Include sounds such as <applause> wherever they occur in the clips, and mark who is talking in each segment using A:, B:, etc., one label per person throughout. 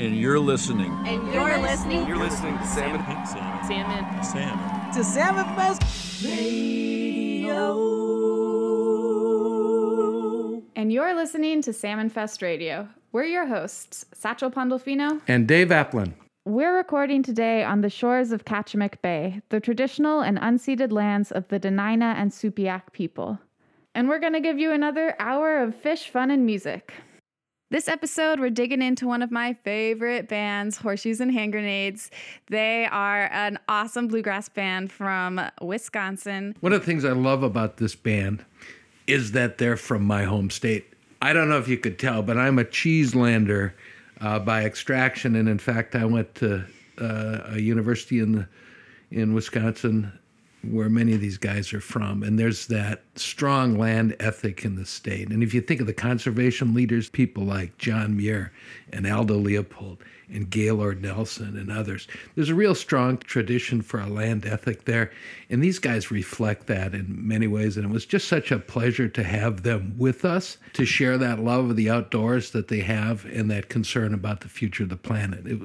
A: And you're listening.
B: And you're listening.
C: You're listening to Salmon.
D: Salmon.
B: Salmon.
D: Salmon.
E: to Salmon Fest Radio.
F: And you're listening to Salmon Fest Radio. We're your hosts, Satchel Pandolfino.
G: And Dave Applin.
F: We're recording today on the shores of Kachemak Bay, the traditional and unceded lands of the Dena'ina and Sugpiaq people. And we're going to give you another hour of fish, fun, and music. This episode, we're digging into one of my favorite bands, Horseshoes and Hand Grenades. They are an awesome bluegrass band from Wisconsin.
G: One of the things I love about this band is that they're from my home state. I don't know if you could tell, but I'm a Cheeselander uh, by extraction, and in fact, I went to uh, a university in the, in Wisconsin where many of these guys are from, and there's that strong land ethic in the state. And if you think of the conservation leaders, people like John Muir and Aldo Leopold and Gaylord Nelson and others, there's a real strong tradition for a land ethic there. And these guys reflect that in many ways. And it was just such a pleasure to have them with us to share that love of the outdoors that they have and that concern about the future of the planet. It,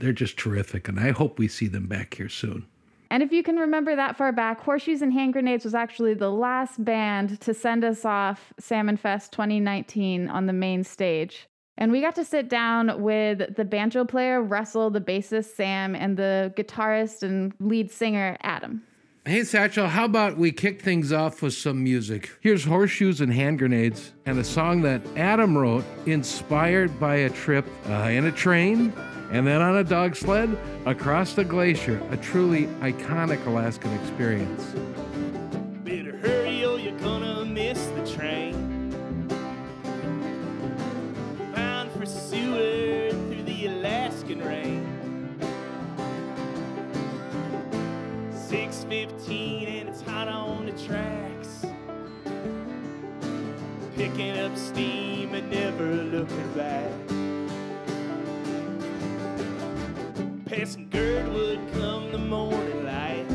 G: they're just terrific. And I hope we see them back here soon.
F: And if you can remember that far back, Horseshoes and Hand Grenades was actually the last band to send us off Salmon Fest 2019 on the main stage. And we got to sit down with the banjo player Russell, the bassist Sam, and the guitarist and lead singer Adam.
G: Hey, Satchel, how about we kick things off with some music? Here's Horseshoes and Hand Grenades and a song that Adam wrote inspired by a trip uh, in a train and then on a dog sled across the glacier, a truly iconic Alaskan experience.
H: Looking back. Passing Girdwood come the morning light.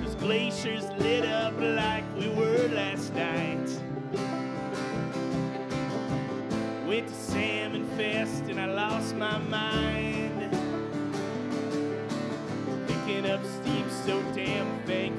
H: Those glaciers lit up like we were last night. Went to Salmon Fest and I lost my mind. Picking up steam, so damn thankful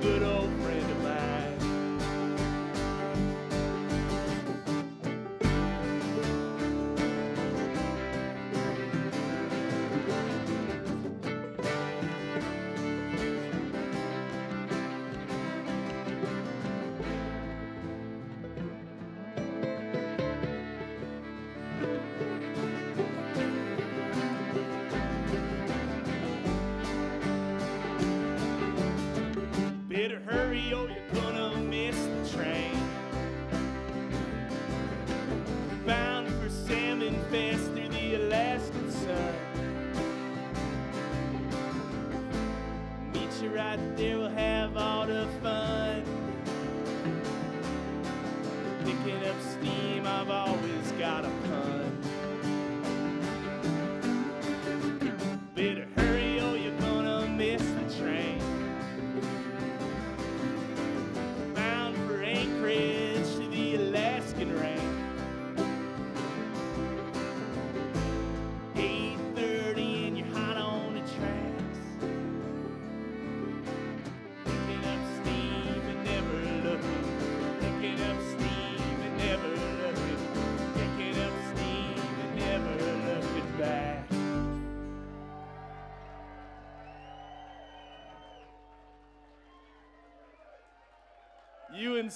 H: steam with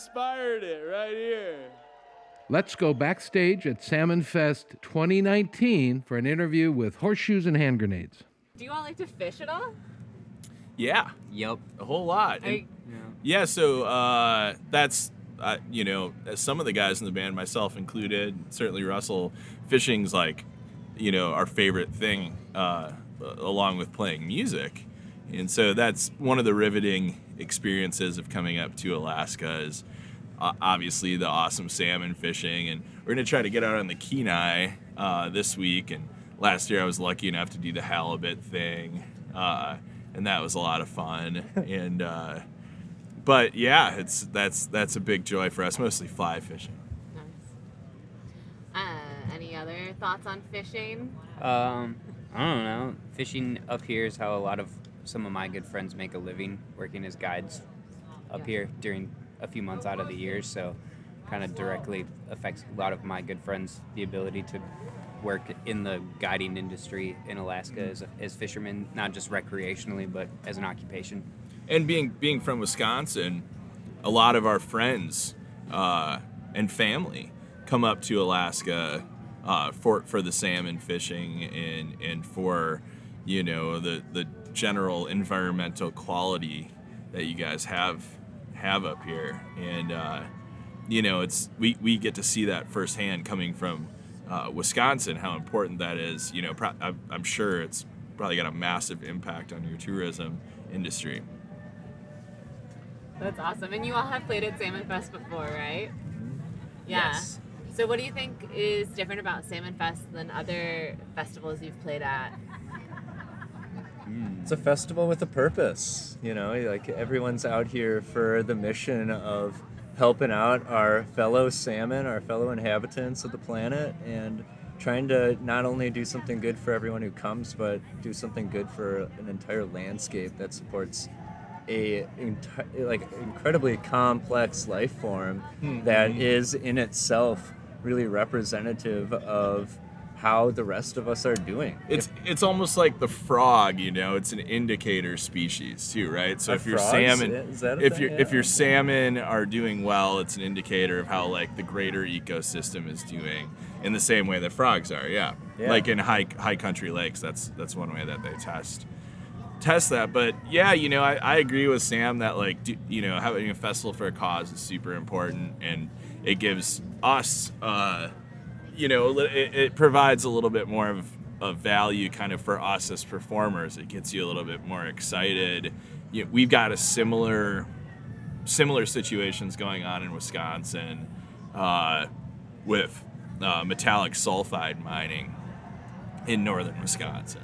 H: inspired it right here.
G: Let's go backstage at Salmon Fest 2019 for an interview with Horseshoes and Hand Grenades.
A: Do you all like to fish at all?
B: Yeah,
C: Yep.
B: a whole lot. And-
A: I,
B: yeah, so uh, that's uh, you know as some of the guys in the band, myself included, certainly Russell, fishing's like you know our favorite thing, uh, along with playing music, and so that's one of the riveting experiences of coming up to Alaska is uh, obviously the awesome salmon fishing, and we're gonna try to get out on the Kenai uh, this week. And last year I was lucky enough to do the halibut thing, uh, and that was a lot of fun. <laughs> and uh, but yeah, it's that's that's a big joy for us, mostly fly fishing.
A: nice. Uh, any other thoughts on fishing?
C: Um, I don't know. Fishing up here is how a lot of some of my good friends make a living, working as guides up here during a few months out of the year. So, kind of directly affects a lot of my good friends the ability to work in the guiding industry in Alaska as, as fishermen, not just recreationally, but as an occupation.
B: and being being from Wisconsin, a lot of our friends uh, and family come up to Alaska uh, for for the salmon fishing and and for you know the the general environmental quality that you guys have have up here and uh, you know it's we, we get to see that firsthand coming from uh, Wisconsin how important that is you know pro- I'm, sure it's probably got a massive impact on your tourism industry
A: That's awesome. And you all have played at Salmon Fest before, right? Yeah.
C: Yes.
A: So what do you think is different about Salmon Fest than other festivals you've played at?
D: It's a festival with a purpose, you know, like everyone's out here for the mission of helping out our fellow salmon, our fellow inhabitants of the planet, and trying to not only do something good for everyone who comes, but do something good for an entire landscape that supports a enti- like incredibly complex life form hmm. that hmm. is in itself really representative of how the rest of us are doing.
B: It's it's almost like the frog, you know. It's an indicator species too, right? So if your salmon, if your if your salmon are doing well, it's an indicator of how like the greater ecosystem is doing. In the same way that frogs are, yeah.
D: Yeah.
B: Like in high high country lakes, that's that's one way that they test test that. But yeah, you know, I, I agree with Sam that like do, you know having a festival for a cause is super important, and it gives us, uh, you know, it, it provides a little bit more of, of value kind of for us as performers. It gets you a little bit more excited. You we've got a similar similar situations going on in Wisconsin uh, with uh, metallic sulfide mining in northern Wisconsin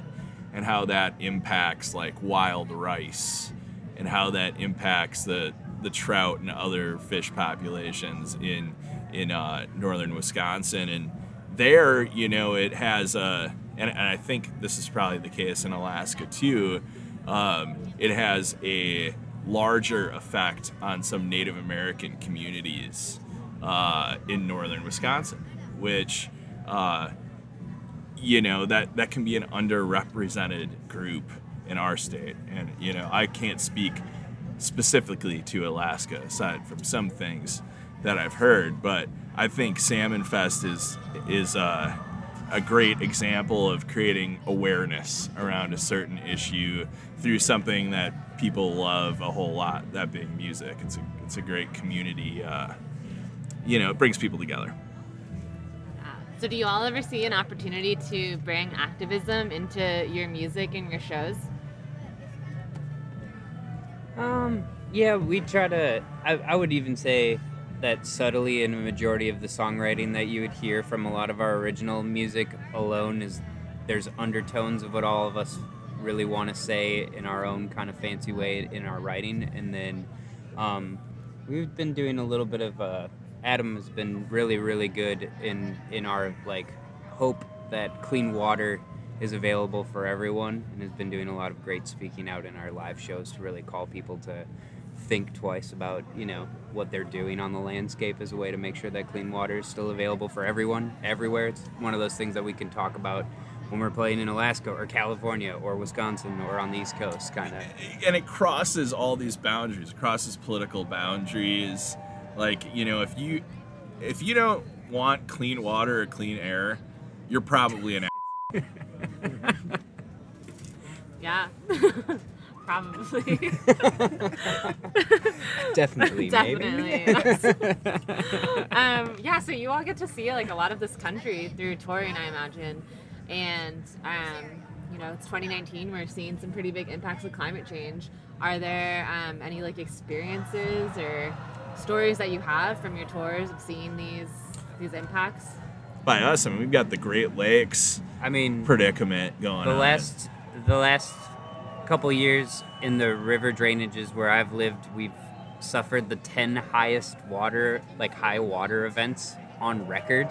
B: and how that impacts like wild rice and how that impacts the the trout and other fish populations in in uh, northern Wisconsin and there you know it has a and, and I think this is probably the case in Alaska too um, it has a larger effect on some Native American communities uh, in northern Wisconsin which uh, you know that that can be an underrepresented group in our state. And you know i can't speak specifically to alaska aside from some things that i've heard but i think salmon fest is is uh, a great example of creating awareness around a certain issue through something that people love a whole lot that being music it's a it's a great community uh, you know it brings people together
A: So do you all ever see an opportunity to bring activism into your music and your shows?
C: Um, yeah, we try to. I, I would even say that subtly in a majority of the songwriting that you would hear from a lot of our original music alone is there's undertones of what all of us really want to say in our own kind of fancy way in our writing, and then um, we've been doing a little bit of. Uh, Adam has been really, really good in in our like hope that clean water is available for everyone and has been doing a lot of great speaking out in our live shows to really call people to think twice about you know what they're doing on the landscape as a way to make sure that clean water is still available for everyone everywhere. It's one of those things that we can talk about when we're playing in alaska or california or wisconsin or on the east coast kind of
B: and it crosses all these boundaries it crosses political boundaries. Like, you know, if you if you don't want clean water or clean air, you're probably an <laughs> a- <laughs>
A: Yeah. <laughs> Probably. <laughs>
C: Definitely, maybe.
A: Definitely. <laughs> um, yeah, so you all get to see like a lot of this country through touring, I imagine. And um, you know, it's 2019. We're seeing some pretty big impacts of climate change. Are there um, any like experiences or stories that you have from your tours of seeing these these impacts?
B: by us. I mean, we've got the Great Lakes
C: I mean,
B: predicament going
C: the
B: on.
C: last the last couple years in the river drainages where I've lived, we've suffered the 10 highest water like high water events on record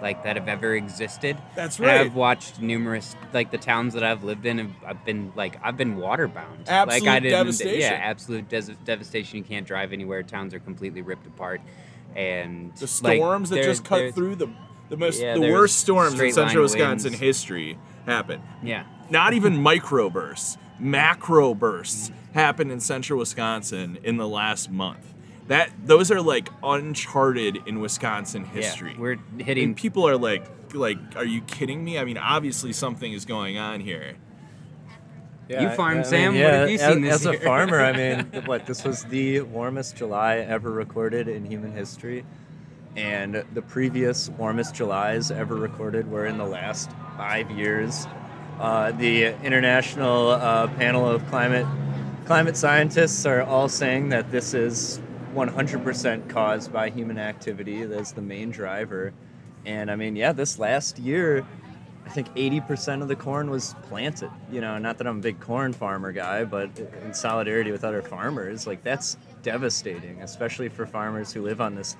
C: like that have ever existed.
B: That's
C: And
B: right.
C: I've watched numerous like the towns that I've lived in have I've been like I've been waterbound. like I didn't
B: devastation.
C: yeah, absolute des- devastation. You can't drive anywhere. Towns are completely ripped apart. And
B: the
C: like,
B: storms that just cut through the the most
C: Yeah,
B: the worst storms in central Wisconsin
C: winds.
B: history happened.
C: Yeah.
B: Not even microbursts, macro bursts happened in central Wisconsin in the last month. That those are like uncharted in Wisconsin history.
C: Yeah, we're hitting
B: and people are like like are you kidding me? I mean, obviously something is going on here.
C: You farm,
D: I
C: Sam? What
D: yeah,
C: have you
D: as,
C: seen this
D: as a farmer, I <laughs> mean, what this was the warmest July ever recorded in human history, and the previous warmest Julys ever recorded were in the last five years. Uh, the international uh, panel of climate climate scientists are all saying that this is 100% caused by human activity. That's the main driver. And I mean, yeah, this last year, I think 80% of the corn was planted. You know, not that I'm a big corn farmer guy, but in solidarity with other farmers, like that's devastating, especially for farmers who live on this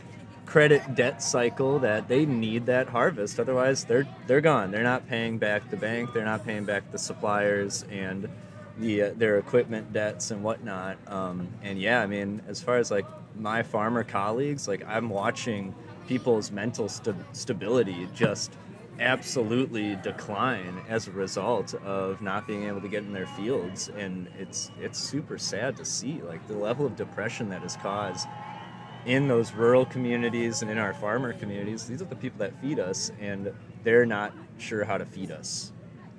D: credit debt cycle that they need that harvest. Otherwise, they're they're gone. They're not paying back the bank. They're not paying back the suppliers and the uh, their equipment debts and whatnot. Um, and yeah, I mean, as far as like my farmer colleagues, like I'm watching people's mental st- stability just absolutely decline as a result of not being able to get in their fields and it's it's super sad to see like the level of depression that is caused in those rural communities and in our farmer communities these are the people that feed us and they're not sure how to feed us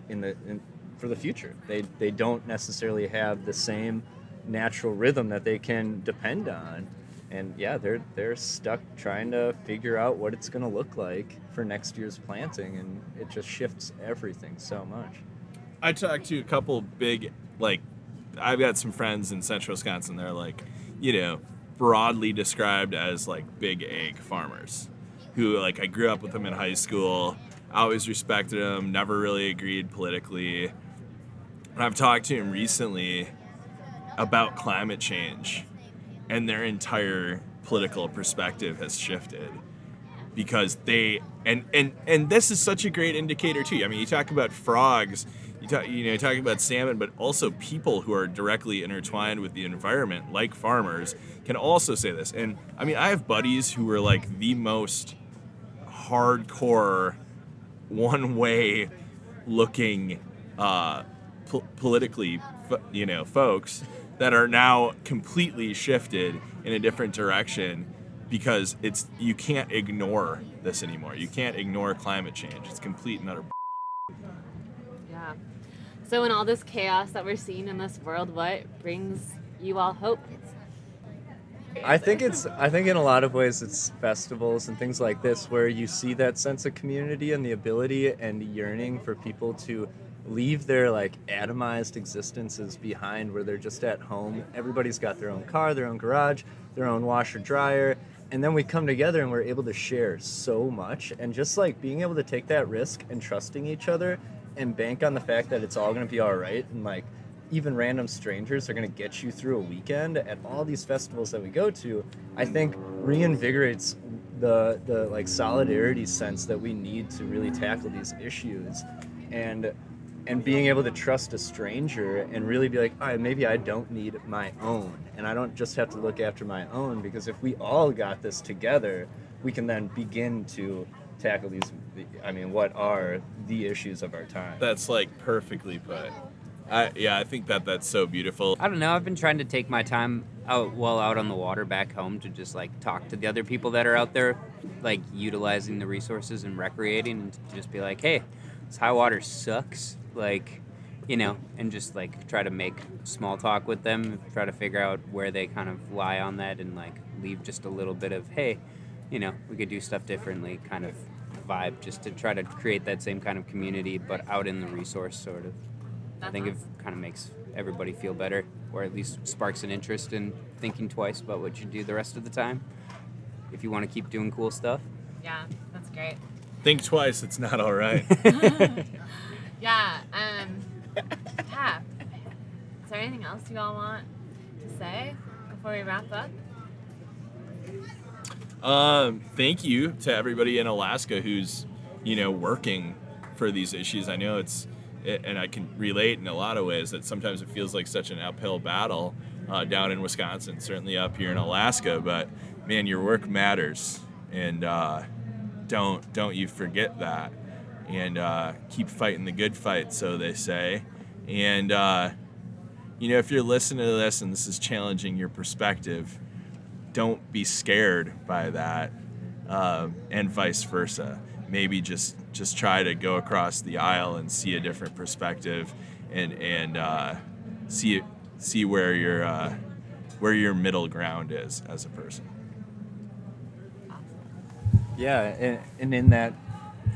D: in the in, for the future. They they don't necessarily have the same natural rhythm that they can depend on. And yeah they're they're stuck trying to figure out what it's going to look like for next year's planting and it just shifts everything so much.
B: I talked to a couple big, like, I've got some friends in central Wisconsin. They're like, you know, broadly described as like big egg farmers who, like, I grew up with them in high school. I always respected them, never really agreed politically. And I've talked to him recently about climate change, and their entire political perspective has shifted because they and and and this is such a great indicator too. I mean, you talk about frogs, you talk you know you talk about salmon, but also people who are directly intertwined with the environment, like farmers, can also say this. And I mean, I have buddies who are like the most hardcore, one way looking, uh, po- politically, you know, folks that are now completely shifted in a different direction because it's you can't ignore this anymore. You can't ignore climate change. It's complete and utter.
A: So in all this chaos that we're seeing in this world, what brings you all hope?
D: I think it's I think in a lot of ways it's festivals and things like this where you see that sense of community and the ability and yearning for people to leave their like atomized existences behind where they're just at home. Everybody's got their own car, their own garage, their own washer dryer, and then we come together and we're able to share so much and just like being able to take that risk and trusting each other and bank on the fact that it's all going to be all right and like even random strangers are going to get you through a weekend at all these festivals that we go to i think reinvigorates the the like solidarity sense that we need to really tackle these issues. And and being able to trust a stranger and really be like all right maybe i don't need my own and i don't just have to look after my own because if we all got this together we can then begin to tackle these i mean what are the issues of our time
B: That's like perfectly put. I, yeah, I think that that's so beautiful.
C: I don't know. I've been trying to take my time out while out on the water back home to just like talk to the other people that are out there, like utilizing the resources and recreating, and to just be like, hey, this high water sucks. Like, you know, and just like try to make small talk with them, try to figure out where they kind of lie on that, and like leave just a little bit of, hey, you know, we could do stuff differently kind of vibe just to try to create that same kind of community, but out in the resource sort of. I think it kind of makes everybody feel better, or at least sparks an interest in thinking twice about what you do the rest of the time. If you want to keep doing cool stuff.
A: Yeah, that's great.
B: Think twice, it's not all right. <laughs>
A: Yeah. Um. Yeah. Is there anything else you all want to say before we wrap up?
B: Um, thank you to everybody in Alaska who's, you know, working for these issues. I know it's, and I can relate in a lot of ways that sometimes it feels like such an uphill battle uh, down in Wisconsin, certainly up here in Alaska. But man, your work matters, and uh, don't don't you forget that, and uh, keep fighting the good fight, so they say. And uh, you know, if you're listening to this and this is challenging your perspective, don't be scared by that, um, and vice versa. Maybe just just try to go across the aisle and see a different perspective, and and uh, see see where your uh, where your middle ground is as a person.
D: Yeah, and, and in that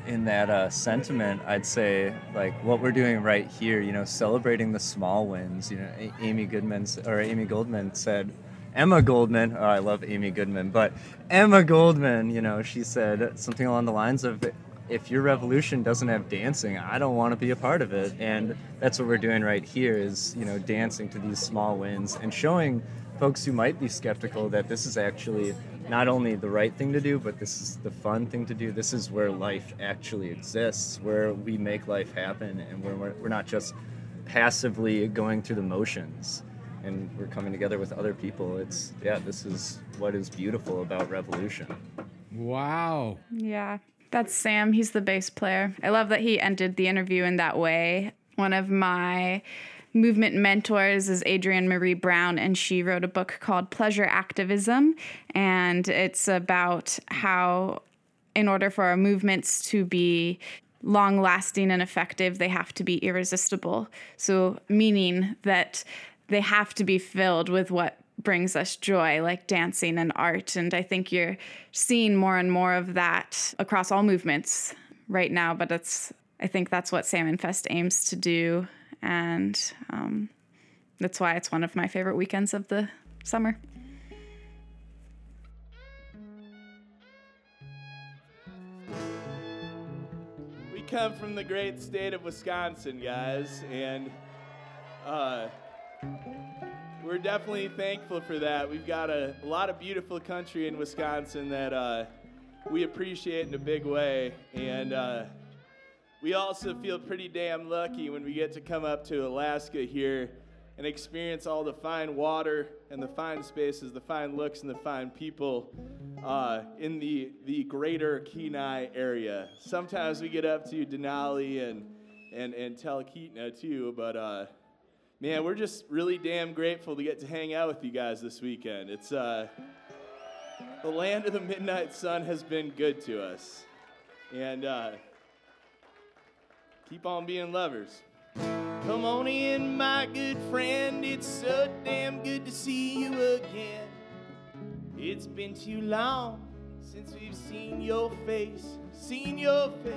D: in that uh, sentiment, I'd say like what we're doing right here, you know, celebrating the small wins. You know, Amy Goodman or Amy Goldman said, Emma Goldman. Oh, I love Amy Goodman, but Emma Goldman, you know, she said something along the lines of. If your revolution doesn't have dancing, I don't want to be a part of it. And that's what we're doing right here is, you know, dancing to these small wins and showing folks who might be skeptical that this is actually not only the right thing to do, but this is the fun thing to do. This is where life actually exists, where we make life happen, and where we're, we're not just passively going through the motions. And we're coming together with other people. It's, yeah, this is what is beautiful about revolution.
G: Wow.
F: Yeah, that's Sam. He's the bass player. I love that he ended the interview in that way. One of my movement mentors is Adrienne Maree Brown, and she wrote a book called Pleasure Activism. And it's about how, in order for our movements to be long lasting and effective, they have to be irresistible. So, meaning that they have to be filled with what brings us joy, like dancing and art. And I think you're seeing more and more of that across all movements right now. But it's, I think that's what Salmon Fest aims to do. And um, that's why it's one of my favorite weekends of the summer.
H: We come from the great state of Wisconsin, guys, and uh, we're definitely thankful for that. We've got a, a lot of beautiful country in Wisconsin that uh, we appreciate in a big way, and uh, we also feel pretty damn lucky when we get to come up to Alaska here and experience all the fine water and the fine spaces, the fine looks, and the fine people uh, in the, the greater Kenai area. Sometimes we get up to Denali and, and, and Talkeetna too, but uh, man, we're just really damn grateful to get to hang out with you guys this weekend. It's uh, the land of the midnight sun has been good to us. And uh, keep on being lovers. Come on in, my good friend. It's so damn good to see you again. It's been too long since we've seen your face, seen your face.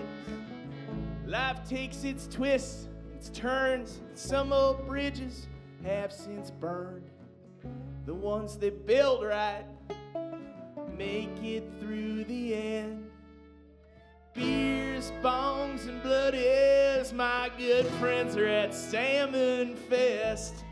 H: Life takes its twists, its turns, some old bridges have since burned. The ones they build right make it through the end. Beers, bongs, and bloodies, my good friends are at Salmon Fest.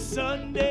H: Sunday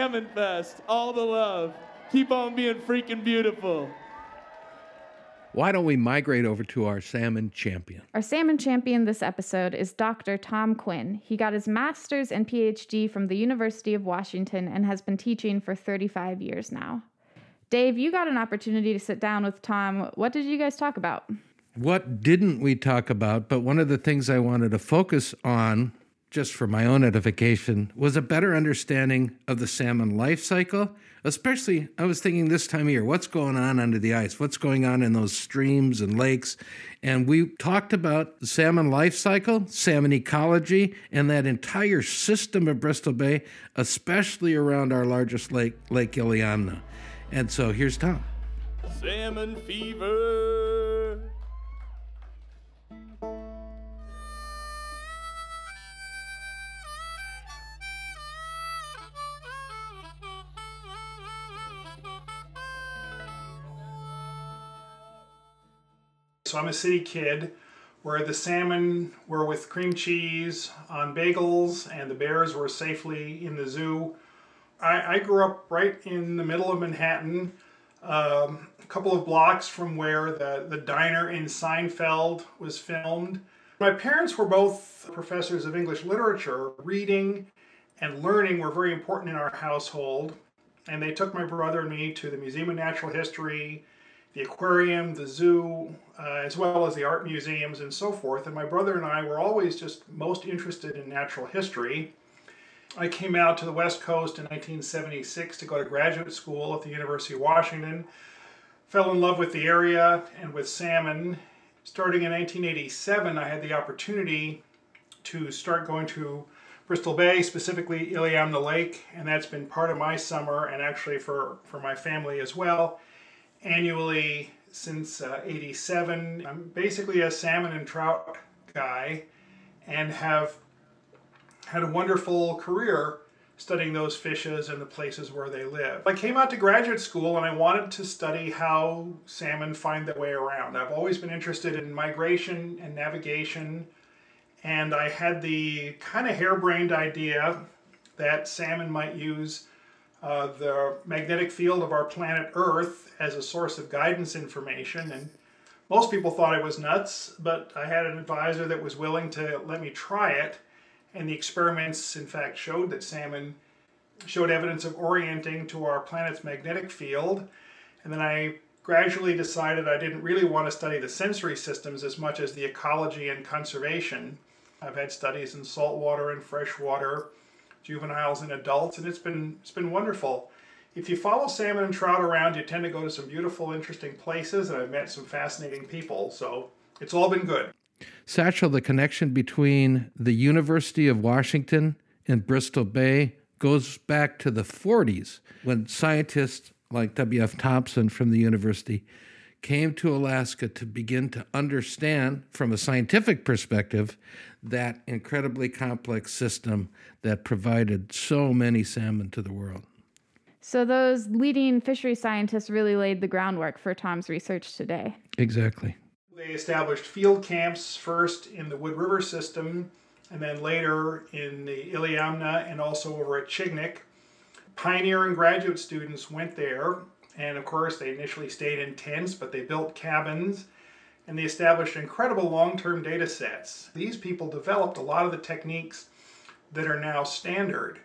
H: Salmon Fest, all the love. Keep on being freaking beautiful.
G: Why don't we migrate over to our salmon champion?
F: Our salmon champion this episode is Dr. Tom Quinn. He got his master's and PhD from the University of Washington and has been teaching for 35 years now. Dave, you got an opportunity to sit down with Tom. What did you guys talk about?
G: What didn't we talk about? But one of the things I wanted to focus on, just for my own edification, was a better understanding of the salmon life cycle. Especially, I was thinking this time of year, what's going on under the ice? What's going on in those streams and lakes? And we talked about the salmon life cycle, salmon ecology, and that entire system of Bristol Bay, especially around our largest lake, Lake Iliamna. And so here's Tom.
H: Salmon fever.
I: So I'm a city kid where the salmon were with cream cheese on bagels and the bears were safely in the zoo. I, I grew up right in the middle of Manhattan, um, a couple of blocks from where the, the diner in Seinfeld was filmed. My parents were both professors of English literature. Reading and learning were very important in our household, and they took my brother and me to the Museum of Natural History, the aquarium, the zoo, uh, as well as the art museums and so forth. And my brother and I were always just most interested in natural history. I came out to the West Coast in 1976 to go to graduate school at the University of Washington. Fell in love with the area and with salmon. Starting in 1987, I had the opportunity to start going to Bristol Bay, specifically Iliamna Lake, and that's been part of my summer and actually for, for my family as well annually since uh, 87. I'm basically a salmon and trout guy and have had a wonderful career studying those fishes and the places where they live. I came out to graduate school and I wanted to study how salmon find their way around. I've always been interested in migration and navigation, and I had the kind of harebrained idea that salmon might use uh, the magnetic field of our planet Earth as a source of guidance information. And most people thought I was nuts, but I had an advisor that was willing to let me try it. And the experiments, in fact, showed that salmon showed evidence of orienting to our planet's magnetic field. And then I gradually decided I didn't really want to study the sensory systems as much as the ecology and conservation. I've had studies in saltwater and freshwater, juveniles and adults, and it's been it's been wonderful. If you follow salmon and trout around, you tend to go to some beautiful, interesting places, and I've met some fascinating people. So it's all been good.
G: Satchel, the connection between the University of Washington and Bristol Bay goes back to the 40s when scientists like W.F. Thompson from the university came to Alaska to begin to understand, from a scientific perspective, that incredibly complex system that provided so many salmon to the world.
F: So, those leading fishery scientists really laid the groundwork for Tom's research today.
G: Exactly.
I: They established field camps first in the Wood River system and then later in the Iliamna and also over at Chignik. Pioneering graduate students went there, and of course, they initially stayed in tents, but they built cabins and they established incredible long term data sets. These people developed a lot of the techniques that are now standard,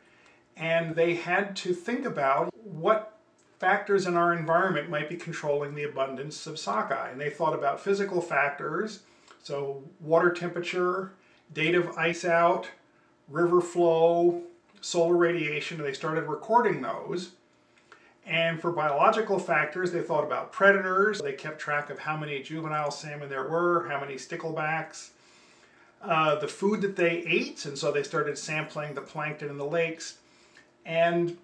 I: and they had to think about what factors in our environment might be controlling the abundance of sockeye. And they thought about physical factors, so water temperature, date of ice out, river flow, solar radiation, and they started recording those. And for biological factors, they thought about predators. They kept track of how many juvenile salmon there were, how many sticklebacks, uh, the food that they ate, and so they started sampling the plankton in the lakes. And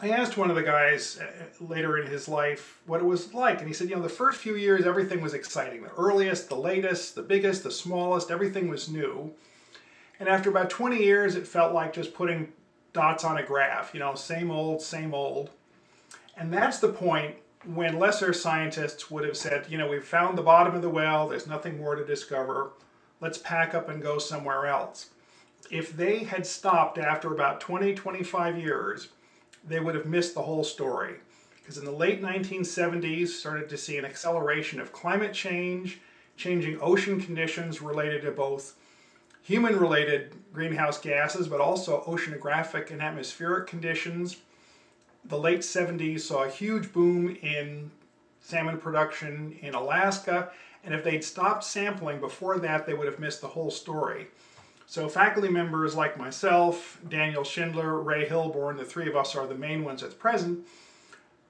I: I asked one of the guys uh, later in his life what it was like, and he said, you know, the first few years everything was exciting. The earliest, the latest, the biggest, the smallest, everything was new. And after about 20 years, it felt like just putting dots on a graph, you know, same old, same old. And that's the point when lesser scientists would have said, you know, we've found the bottom of the well, there's nothing more to discover, let's pack up and go somewhere else. If they had stopped after about 20, 25 years, they would have missed the whole story. Because in the late 1970s, started to see an acceleration of climate change, changing ocean conditions related to both human related greenhouse gases, but also oceanographic and atmospheric conditions. The late 70s saw a huge boom in salmon production in Alaska, and if they'd stopped sampling before that, they would have missed the whole story. So faculty members like myself, Daniel Schindler, Ray Hilborn, the three of us are the main ones at present,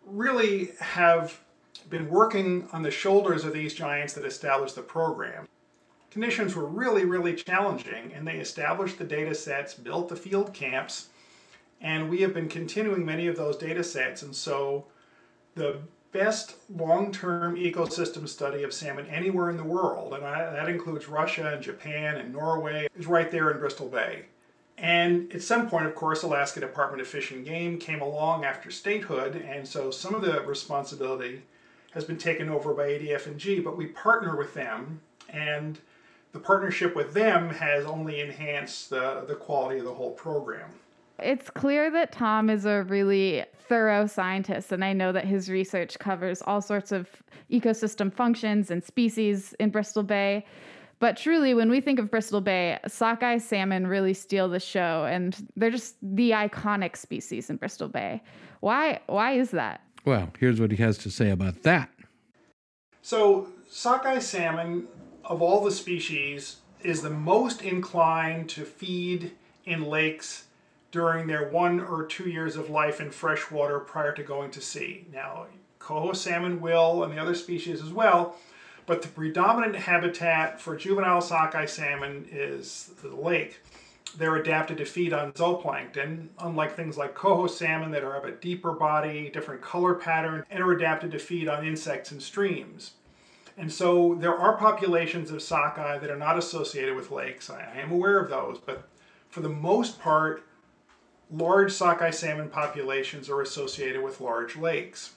I: really have been working on the shoulders of these giants that established the program. Conditions were really, really challenging, and they established the data sets, built the field camps, and we have been continuing many of those data sets. And so the best long-term ecosystem study of salmon anywhere in the world, and that includes Russia and Japan and Norway, is right there in Bristol Bay. And at some point, of course, Alaska Department of Fish and Game came along after statehood, and so some of the responsibility has been taken over by ADF&G, but we partner with them, and the partnership with them has only enhanced the, the quality of the whole program.
F: It's clear that Tom is a really thorough scientist, and I know that his research covers all sorts of ecosystem functions and species in Bristol Bay. But truly, when we think of Bristol Bay, sockeye salmon really steal the show, and they're just the iconic species in Bristol Bay. Why? Why is that?
G: Well, here's what he has to say about that.
I: So, sockeye salmon, of all the species, is the most inclined to feed in lakes during their one or two years of life in fresh water prior to going to sea. Now, coho salmon will, and the other species as well, but the predominant habitat for juvenile sockeye salmon is the lake. They're adapted to feed on zooplankton, unlike things like coho salmon that are of a deeper body, different color pattern, and are adapted to feed on insects and streams. And so there are populations of sockeye that are not associated with lakes. I am aware of those, but for the most part, large sockeye salmon populations are associated with large lakes.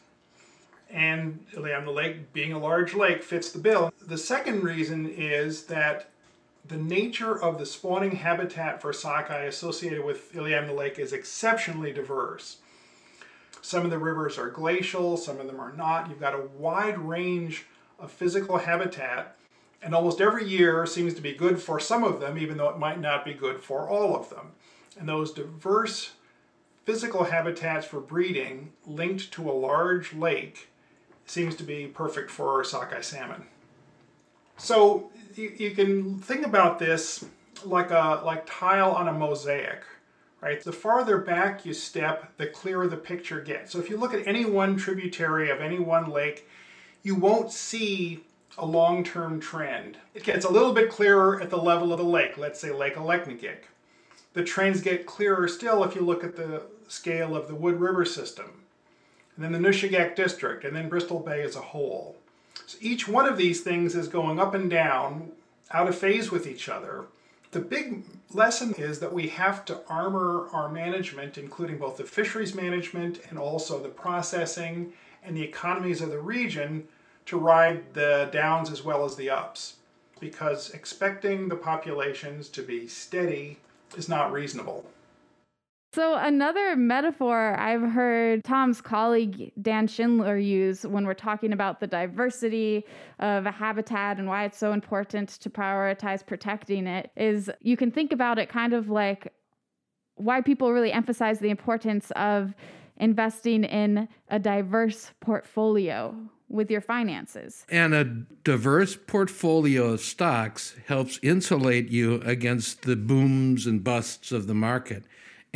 I: And Iliamna Lake, being a large lake, fits the bill. The second reason is that the nature of the spawning habitat for sockeye associated with Iliamna Lake is exceptionally diverse. Some of the rivers are glacial, some of them are not. You've got a wide range of physical habitat, and almost every year seems to be good for some of them, even though it might not be good for all of them. And those diverse physical habitats for breeding linked to a large lake seems to be perfect for sockeye salmon. So you, you can think about this like a like tile on a mosaic, right? The farther back you step, the clearer the picture gets. So if you look at any one tributary of any one lake, you won't see a long-term trend. It gets a little bit clearer at the level of the lake, let's say Lake Aleknagik. The trends get clearer still if you look at the scale of the Wood River system, and then the Nushagak District, and then Bristol Bay as a whole. So each one of these things is going up and down, out of phase with each other. The big lesson is that we have to armor our management, including both the fisheries management and also the processing and the economies of the region, to ride the downs as well as the ups. Because expecting the populations to be steady is not reasonable.
F: So, another metaphor I've heard Tom's colleague Dan Schindler use when we're talking about the diversity of a habitat and why it's so important to prioritize protecting it is you can think about it kind of like why people really emphasize the importance of investing in a diverse portfolio with your finances.
G: And a diverse portfolio of stocks helps insulate you against the booms and busts of the market.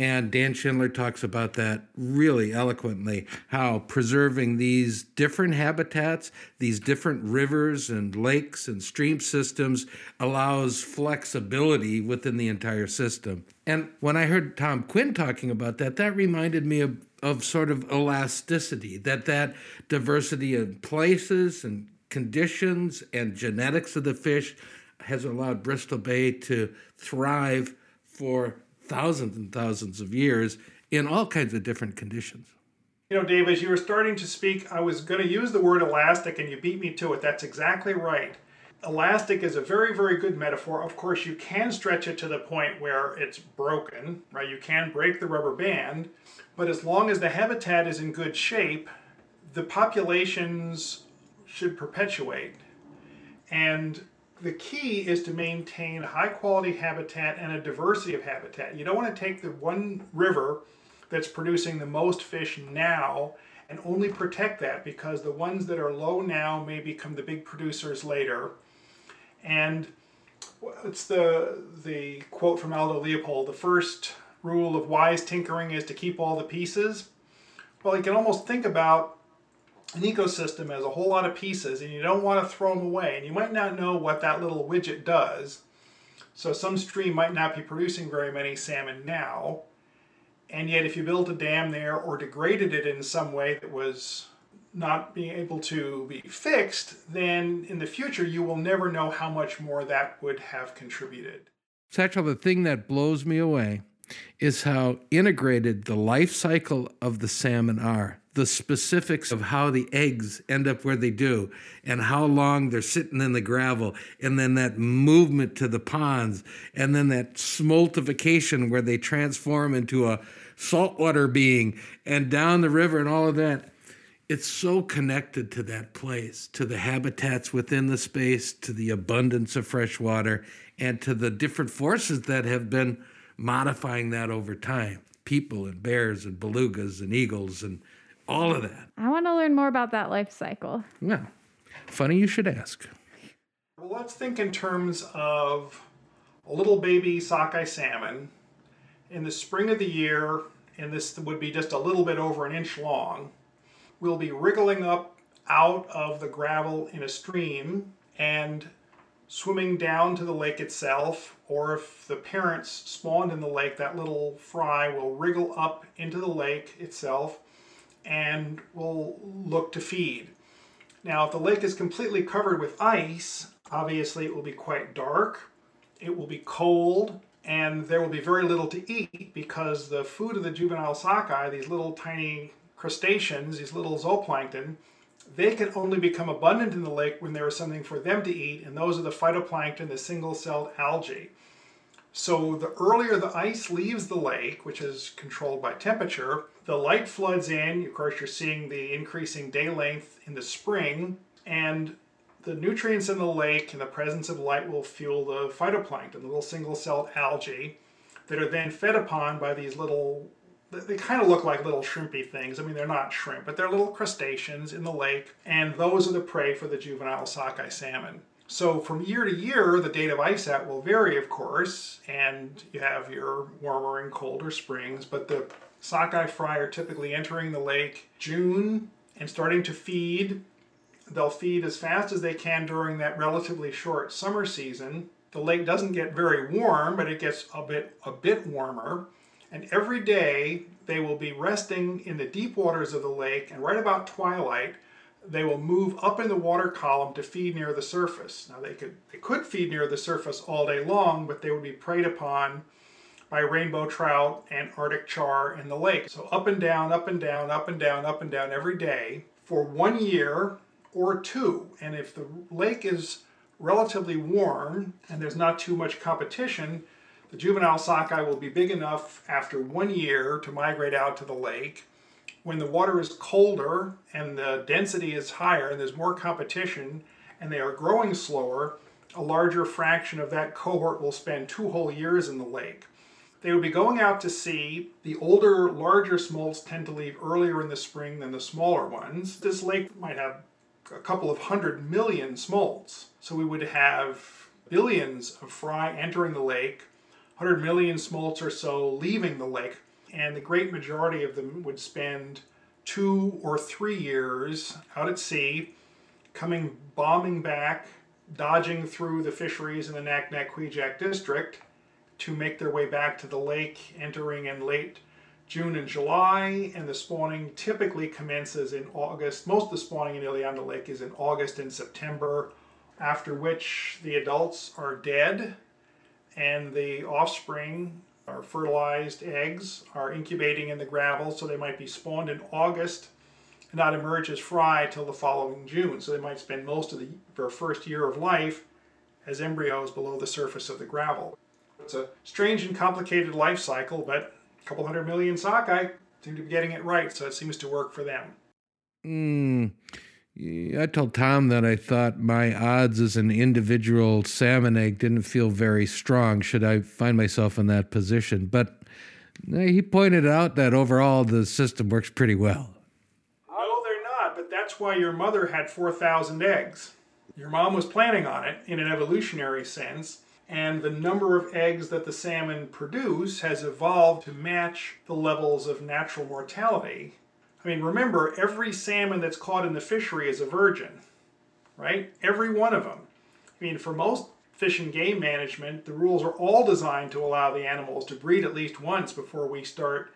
G: And Dan Schindler talks about that really eloquently how preserving these different habitats, these different rivers and lakes and stream systems allows flexibility within the entire system. And when I heard Tom Quinn talking about that, that reminded me of, of sort of elasticity, that that diversity of places and conditions and genetics of the fish has allowed Bristol Bay to thrive for thousands and thousands of years in all kinds of different conditions.
I: You know, Dave, as you were starting to speak, I was going to use the word elastic and you beat me to it. That's exactly right. Elastic is a very, very good metaphor. Of course, you can stretch it to the point where it's broken, right? You can break the rubber band, but as long as the habitat is in good shape, the populations should perpetuate. And the key is to maintain high quality habitat and a diversity of habitat. You don't want to take the one river that's producing the most fish now and only protect that because the ones that are low now may become the big producers later. And it's the the quote from Aldo Leopold, the first rule of wise tinkering is to keep all the pieces. Well, you can almost think about an ecosystem as a whole lot of pieces and you don't want to throw them away and you might not know what that little widget does. So some stream might not be producing very many salmon now. And yet if you built a dam there or degraded it in some way that was not being able to be fixed, then in the future you will never know how much more that would have contributed.
G: Satchel, the thing that blows me away is how integrated the life cycle of the salmon are the specifics of how the eggs end up where they do and how long they're sitting in the gravel and then that movement to the ponds and then that smoltification where they transform into a saltwater being and down the river and all of that. It's so connected to that place to the habitats within the space to the abundance of fresh water and to the different forces that have been modifying that over time people and bears and belugas and eagles and all of that.
F: I want to learn more about that life cycle.
G: Well, funny you should ask.
I: Well, let's think in terms of a little baby sockeye salmon in the spring of the year, and this would be just a little bit over an inch long, will be wriggling up out of the gravel in a stream and swimming down to the lake itself, or if the parents spawned in the lake, that little fry will wriggle up into the lake itself and will look to feed. Now, if the lake is completely covered with ice, obviously it will be quite dark, it will be cold, and there will be very little to eat because the food of the juvenile sockeye, these little tiny crustaceans, these little zooplankton, they can only become abundant in the lake when there is something for them to eat, and those are the phytoplankton, the single celled algae. So the earlier the ice leaves the lake, which is controlled by temperature, the light floods in. Of course, you're seeing the increasing day length in the spring, and the nutrients in the lake and the presence of light will fuel the phytoplankton, the little single-celled algae that are then fed upon by these little they kind of look like little shrimpy things. I mean, they're not shrimp, but they're little crustaceans in the lake, and those are the prey for the juvenile sockeye salmon. So from year to year, the date of ice out will vary, of course, and you have your warmer and colder springs, but the sockeye fry are typically entering the lake June and starting to feed. They'll feed as fast as they can during that relatively short summer season. The lake doesn't get very warm, but it gets a bit a bit warmer and every day they will be resting in the deep waters of the lake, and right about twilight, they will move up in the water column to feed near the surface. Now they could they could feed near the surface all day long, but they would be preyed upon by rainbow trout and arctic char in the lake. So up and down, up and down, up and down, up and down every day for one year or two. And if the lake is relatively warm and there's not too much competition, the juvenile sockeye will be big enough after one year to migrate out to the lake. When the water is colder and the density is higher and there's more competition and they are growing slower, a larger fraction of that cohort will spend two whole years in the lake. They will be going out to sea. The older, larger smolts tend to leave earlier in the spring than the smaller ones. This lake might have a couple of hundred million smolts. So we would have billions of fry entering the lake 100 million smolts or so leaving the lake, and the great majority of them would spend two or three years out at sea, coming bombing back, dodging through the fisheries in the Naknek district to make their way back to the lake, entering in late June and July, and the spawning typically commences in August. Most of the spawning in Iliamna Lake is in August and September, after which the adults are dead and the offspring or fertilized eggs are incubating in the gravel, so they might be spawned in August and not emerge as fry till the following June. So they might spend most of the, their first year of life as embryos below the surface of the gravel. It's a strange and complicated life cycle, but a couple hundred million sockeye seem to be getting it right, so it seems to work for them.
G: Hmm. I told Tom that I thought my odds as an individual salmon egg didn't feel very strong should I find myself in that position. But uh, he pointed out that overall the system works pretty well.
I: No, they're not, but that's why your mother had 4,000 eggs. Your mom was planning on it in an evolutionary sense, and the number of eggs that the salmon produce has evolved to match the levels of natural mortality I mean, remember, every salmon that's caught in the fishery is a virgin, right? Every one of them. I mean, for most fish and game management, the rules are all designed to allow the animals to breed at least once before we start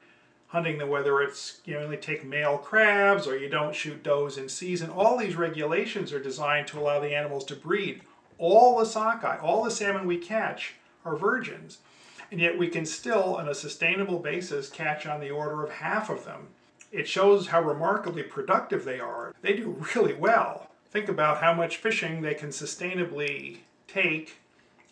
I: hunting them, whether it's you know, only take male crabs or you don't shoot does in season. All these regulations are designed to allow the animals to breed. All the sockeye, all the salmon we catch are virgins. And yet we can still, on a sustainable basis, catch on the order of half of them it shows how remarkably productive they are. They do really well. Think about how much fishing they can sustainably take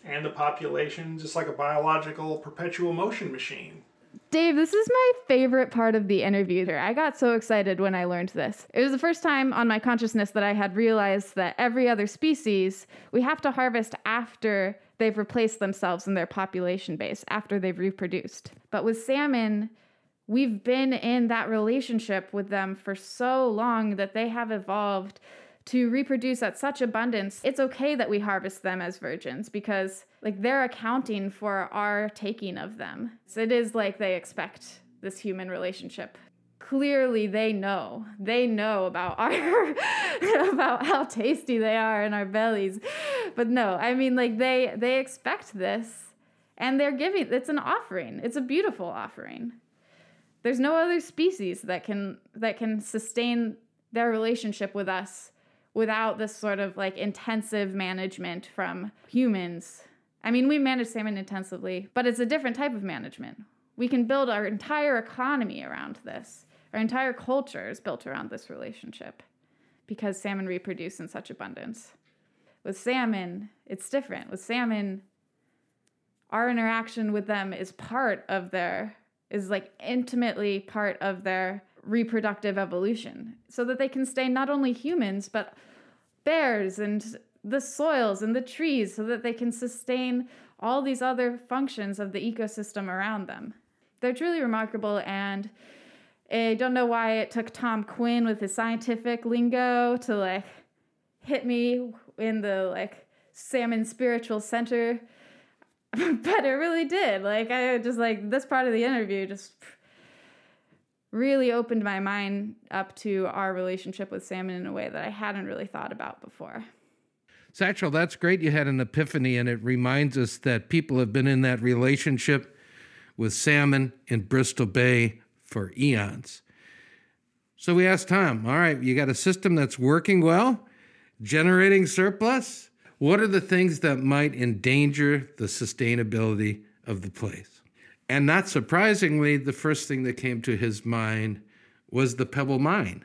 I: and the population just like a biological perpetual motion machine.
F: Dave, this is my favorite part of the interview here. I got so excited when I learned this. It was the first time on my consciousness that I had realized that every other species we have to harvest after they've replaced themselves in their population base, after they've reproduced. But with salmon, we've been in that relationship with them for so long that they have evolved to reproduce at such abundance. It's okay that we harvest them as virgins because like they're accounting for our taking of them. So it is like they expect this human relationship. Clearly they know. They know about our <laughs> about how tasty they are in our bellies. But no, I mean like they they expect this and they're giving it's an offering. It's a beautiful offering there's no other species that can that can sustain their relationship with us without this sort of like intensive management from humans. I mean, we manage salmon intensively, but it's a different type of management. We can build our entire economy around this. Our entire culture is built around this relationship because salmon reproduce in such abundance. With salmon, it's different. With salmon, our interaction with them is part of their is like intimately part of their reproductive evolution so that they can stay not only humans but bears and the soils and the trees so that they can sustain all these other functions of the ecosystem around them. They're truly remarkable and I don't know why it took Tom Quinn with his scientific lingo to like hit me in the like salmon spiritual center <laughs> but it really did. Like I just like this part of the interview just really opened my mind up to our relationship with salmon in a way that I hadn't really thought about before.
G: Satchel, that's great. You had an epiphany, and it reminds us that people have been in that relationship with salmon in Bristol Bay for eons. So we asked Tom, all right, you got a system that's working well, generating surplus? What are the things that might endanger the sustainability of the place? And not surprisingly, the first thing that came to his mind was the Pebble Mine.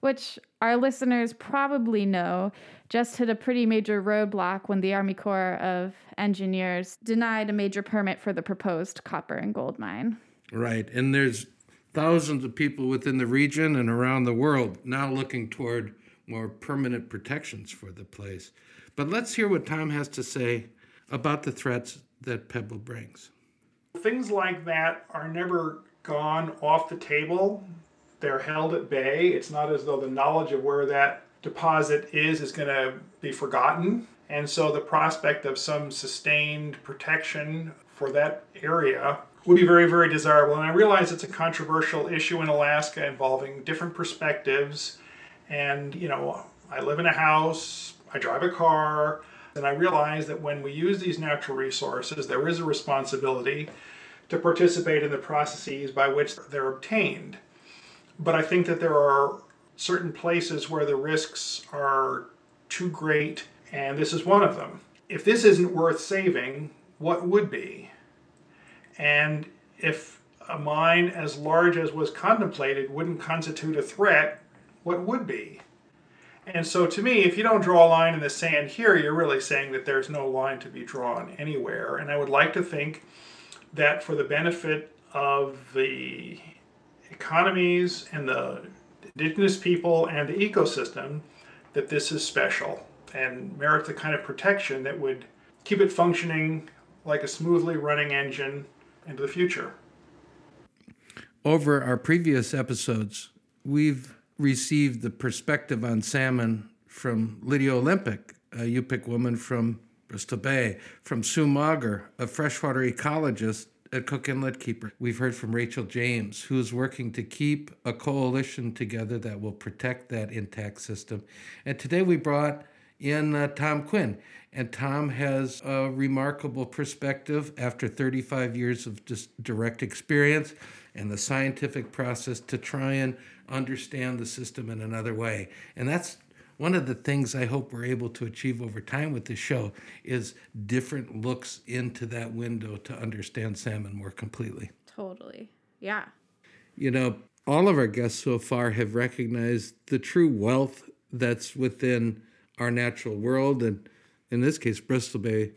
F: Which our listeners probably know just hit a pretty major roadblock when the Army Corps of Engineers denied a major permit for the proposed copper and gold mine.
G: Right. And there's thousands of people within the region and around the world now looking toward more permanent protections for the place. But let's hear what Tom has to say about the threats that Pebble brings.
I: Things like that are never gone off the table. They're held at bay. It's not as though the knowledge of where that deposit is is going to be forgotten. And so the prospect of some sustained protection for that area would be very, very desirable. And I realize it's a controversial issue in Alaska involving different perspectives. And, you know, I live in a house, I drive a car, and I realize that when we use these natural resources, there is a responsibility to participate in the processes by which they're obtained. But I think that there are certain places where the risks are too great, and this is one of them. If this isn't worth saving, what would be? And if a mine as large as was contemplated wouldn't constitute a threat, what would be? And so, to me, if you don't draw a line in the sand here, you're really saying that there's no line to be drawn anywhere. And I would like to think that for the benefit of the economies and the indigenous people and the ecosystem, that this is special and merits the kind of protection that would keep it functioning like a smoothly running engine into the future.
G: Over our previous episodes, we've received the perspective on salmon from Lydia Olympic, a Yupik woman from Bristol Bay, from Sue Mauger, a freshwater ecologist at Cook Inlet Keeper. We've heard from Rachel James, who's working to keep a coalition together that will protect that intact system. And today we brought in uh, Tom Quinn. And Tom has a remarkable perspective after 35 years of just direct experience and the scientific process to try and understand the system in another way. And that's one of the things I hope we're able to achieve over time with this show is different looks into that window to understand salmon more completely.
F: Totally. Yeah.
G: You know, all of our guests so far have recognized the true wealth that's within our natural world and in this case Bristol Bay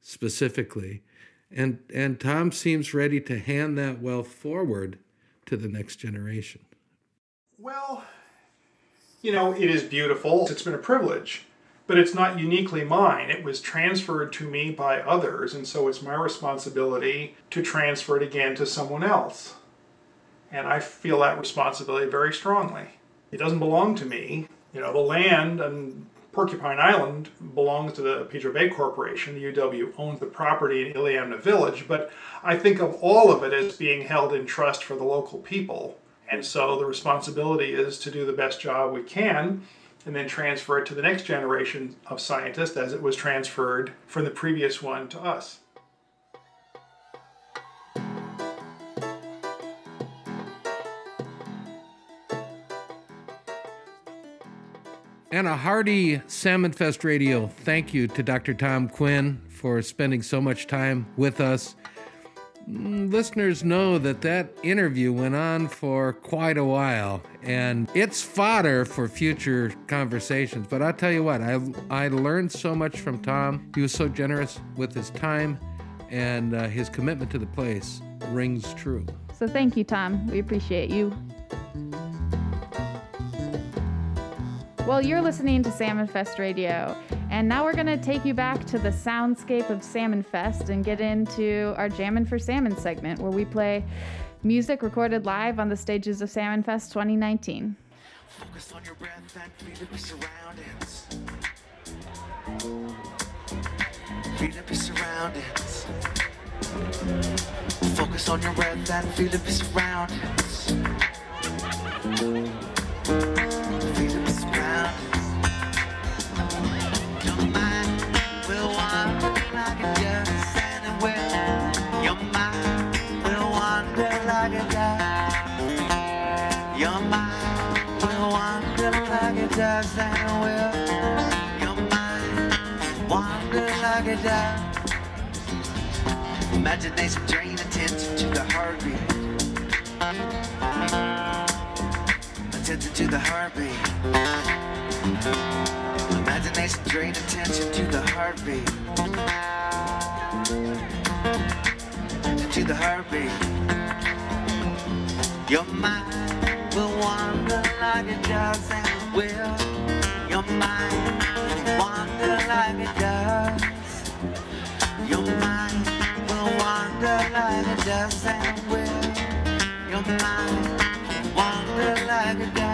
G: specifically. And and Tom seems ready to hand that wealth forward to the next generation.
I: Well, you know, it is beautiful. It's been a privilege, but it's not uniquely mine. It was transferred to me by others, and so it's my responsibility to transfer it again to someone else. And I feel that responsibility very strongly. It doesn't belong to me. You know, the land and Porcupine Island belongs to the Pedro Bay Corporation. The UW owns the property in Iliamna Village, but I think of all of it as being held in trust for the local people. And so the responsibility is to do the best job we can and then transfer it to the next generation of scientists as it was transferred from the previous one to us.
G: And a hearty Salmon Fest Radio thank you to Dr. Tom Quinn for spending so much time with us. Mm, listeners know that that interview went on for quite a while, and it's fodder for future conversations. But I'll tell you what, I, I learned so much from Tom. He was so generous with his time and uh, his commitment to the place rings true.
F: So thank you, Tom. We appreciate you. Well, you're listening to Salmon Fest Radio, and now we're going to take you back to the soundscape of Salmon Fest and get into our Jammin' for Salmon segment where we play music recorded live on the stages of Salmon Fest 2019.
J: Focus on your breath and feel your surroundings. Feel your surroundings. Focus on your breath and feel your surroundings. Does. Your mind will wander it does anywhere. Your mind wander does. Imagination drain attention to the heartbeat. Attention to the heartbeat. Imagination drain attention to the heartbeat. To the heartbeat. Your mind will wander like it does and will. Your mind will wander like it does. Your mind will wander like it does and will. Your mind will wander like it does.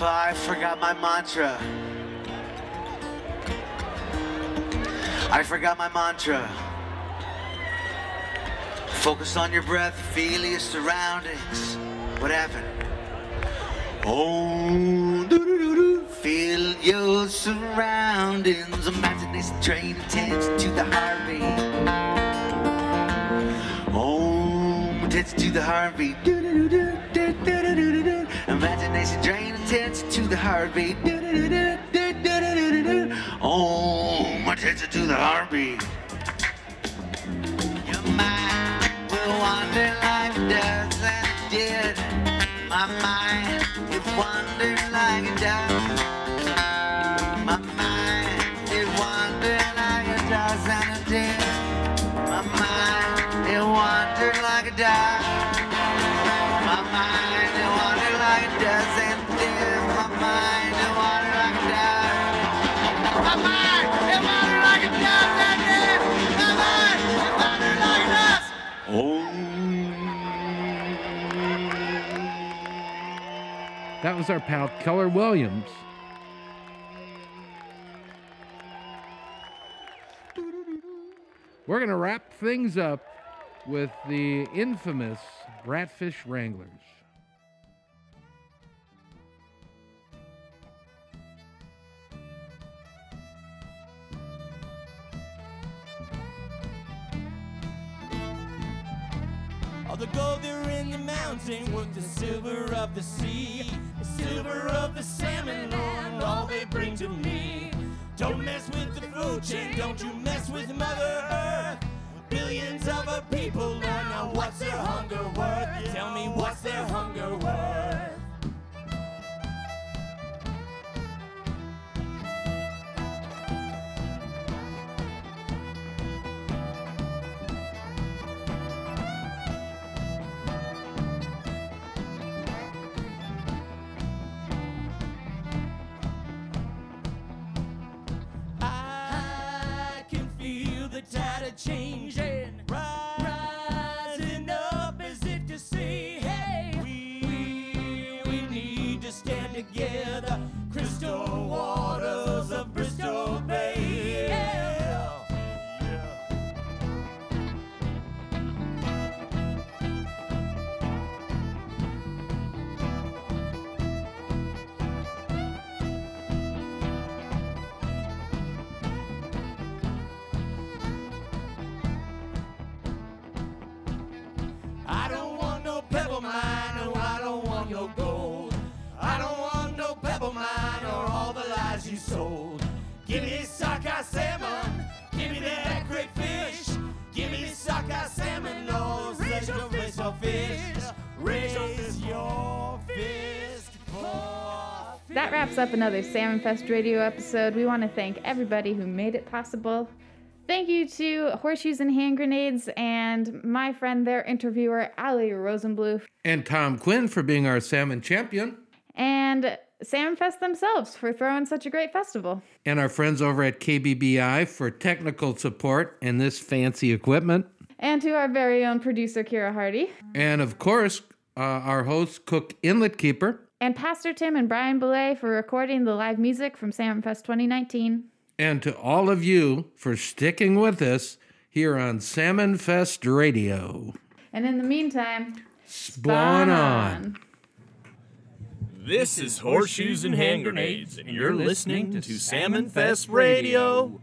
J: I forgot my mantra. I forgot my mantra. Focus on your breath, feel your surroundings. What happened? Oh, doo-doo-doo-doo. feel your surroundings. Imagination train attention to the heartbeat. Oh, attention to the heartbeat. Imagination drain attention to the heartbeat. Oh, attention to the heartbeat. Your mind will wander like it does and it did. My mind, it wander like a dove. My mind it wander like a dove on a day. My mind it wander like a dove.
G: That was our pal Keller Williams. We're going to wrap things up with the infamous Ratfish Wranglers.
H: The gold there in the mountain worth the silver of the sea, the silver of the salmon, Lord, all they bring to me. Don't mess with the food chain, don't you mess with Mother Earth. Billions of our people, now what's their hunger worth? Tell me what's their hunger worth? The
F: wraps up another Salmon Fest radio episode. We want to thank everybody who made it possible. Thank you to Horseshoes and Hand Grenades and my friend, their interviewer, Ali Rosenbluf,
G: And Tom Quinn for being our salmon champion.
F: and Salmon Fest themselves for throwing such a great festival.
G: And our friends over at KBBI for technical support and this fancy equipment.
F: And to our very own producer, Kira Hardy,
G: And of course, uh, our host, Cook Inlet Keeper.
F: And Pastor Tim and Brian Belay for recording the live music from Salmon Fest 2019.
G: And to all of you for sticking with us here on Salmon Fest Radio.
F: And in the meantime,
G: Spawn on.
B: This is Horseshoes and Hand Grenades, and you're listening to Salmon Fest Radio.